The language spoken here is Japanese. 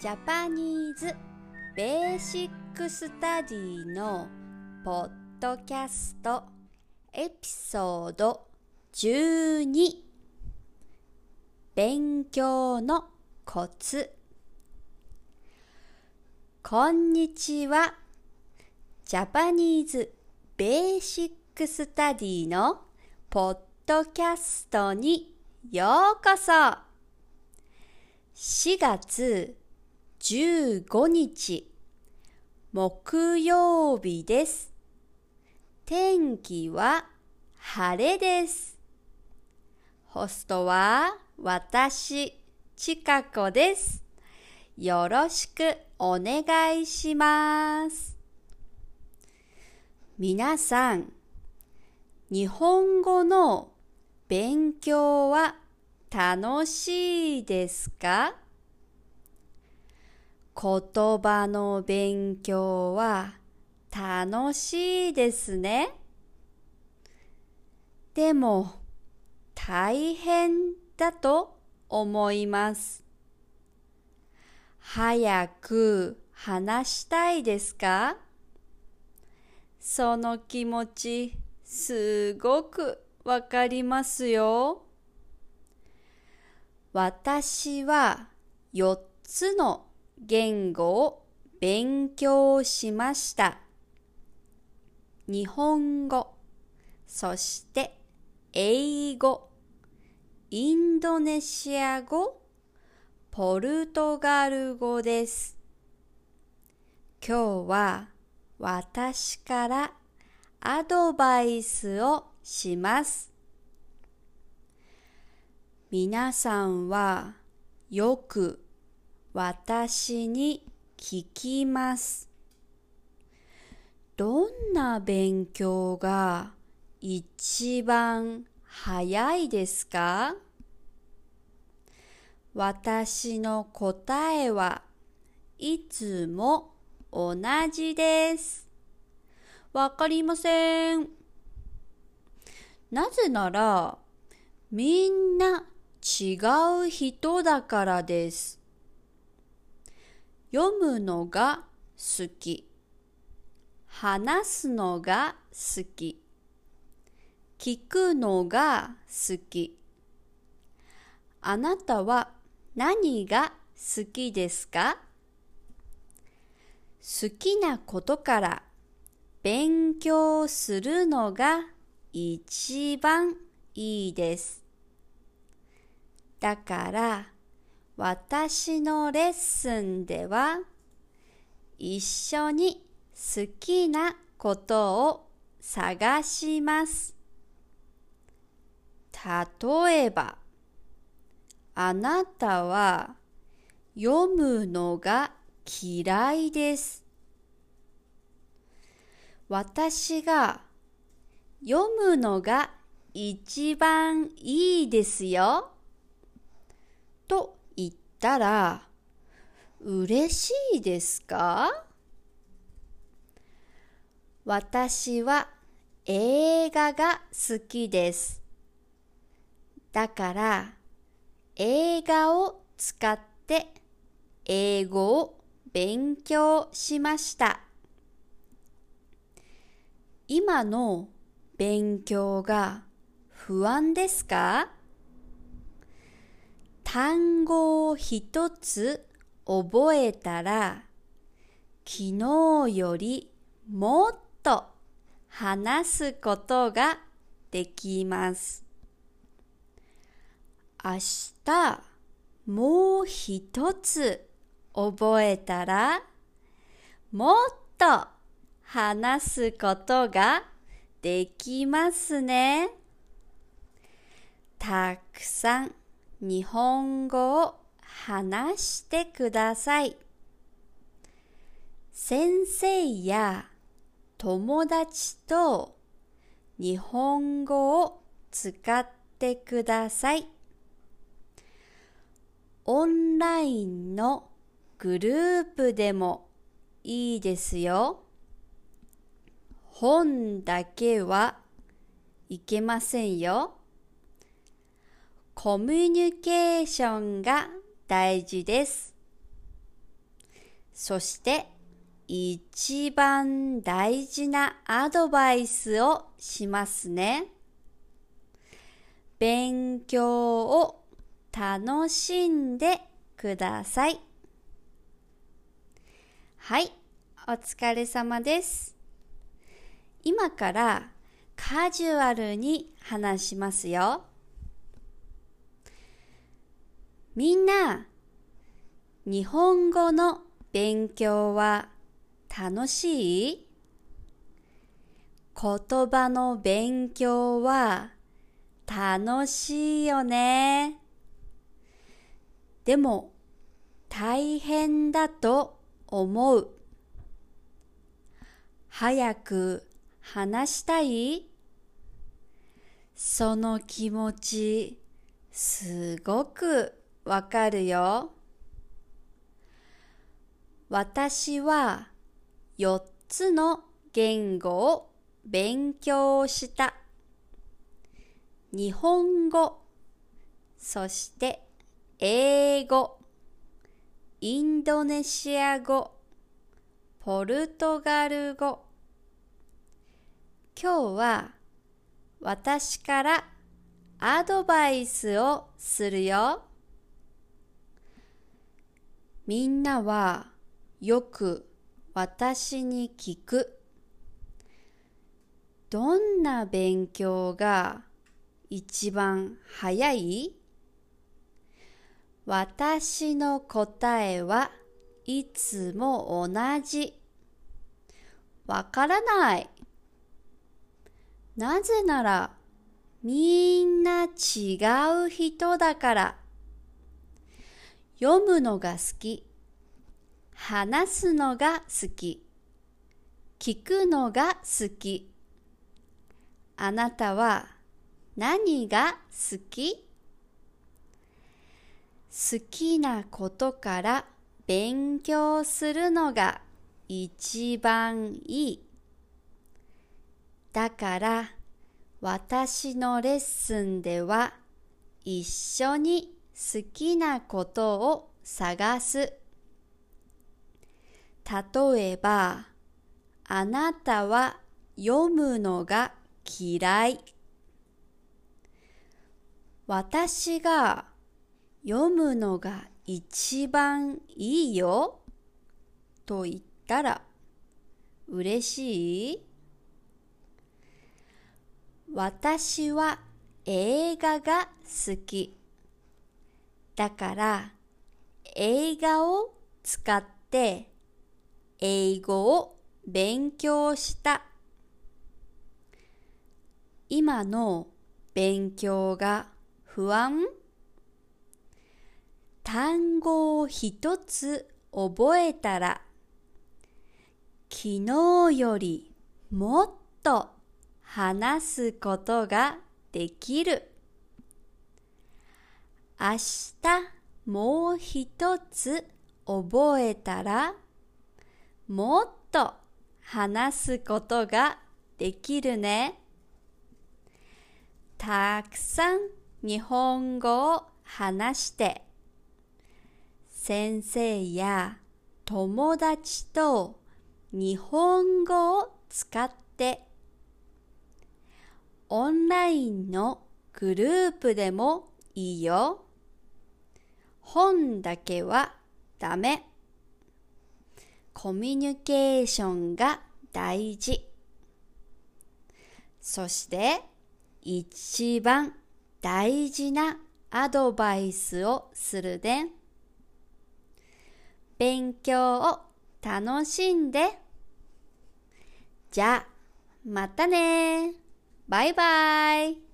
Japanese Basic Study のポッドキャストエピソード12勉強のコツこんにちは Japanese Basic Study のポッドキャストにようこそ4月15日木曜日です。天気は晴れです。ホストは私、ちかこです。よろしくお願いします。皆さん、日本語の勉強は楽しいですか？言葉の勉強は楽しいですね。でも大変だと思います。早く話したいですか？その気持ちすごくわかりますよ。私は4つの言語を勉強しました。日本語、そして英語、インドネシア語、ポルトガル語です。今日は私からアドバイスをします。皆さんはよく私に聞きます。どんな勉強が一番早いですか？私の答えはいつも同じです。わかりません。なぜならみんな違う人だからです。読むのが好き。話すのが好き。聞くのが好き。あなたは何が好きですか？好きなことから勉強するのが一番いいです。だから私のレッスンでは一緒に好きなことを探します。例えば、あなたは読むのが嫌いです。私が読むのが一番いいですよ。とたら嬉しいですか？私は映画が好きです。だから映画を使って英語を勉強しました。今の勉強が不安ですか？単語を一つ覚えたら昨日よりもっと話すことができます。明日もう一つ覚えたらもっと話すことができますね。たくさん日本語を話してください。先生や友達と日本語を使ってください。オンラインのグループでもいいですよ。本だけはいけませんよ。コミュニケーションが大事です。そして一番大事なアドバイスをしますね。勉強を楽しんでください。はい、お疲れ様です。今からカジュアルに話しますよ。みんな、日本語の勉強は楽しい？言葉の勉強は楽しいよね？でも大変だと思う。早く話したい？その気持ちすごくわかるよ。私は4つの言語を勉強した。日本語、そして英語、インドネシア語、ポルトガル語。今日は私からアドバイスをするよ。みんなはよく私に聞く。どんな勉強が一番早い？私の答えはいつも同じ。わからない。なぜならみんな違う人だから。読むのが好き。話すのが好き。聞くのが好き。あなたは何が好き？好きなことから勉強するのが一番いい。だから私のレッスンでは一緒に好きなことを探す。例えば、あなたは読むのが嫌い。私が読むのが一番いいよと言ったら嬉しい？私は映画が好き。だから映画を使って英語を勉強した。今の勉強が不安？単語を一つ覚えたら昨日よりもっと話すことができる明日もう一つ覚えたらもっと話すことができるね。たくさん日本語を話して先生や友達と日本語を使ってオンラインのグループでもいいよ。本だけはダメ。コミュニケーションが大事。そして一番大事なアドバイスをするで。勉強を楽しんで。じゃあ、またねバイバイ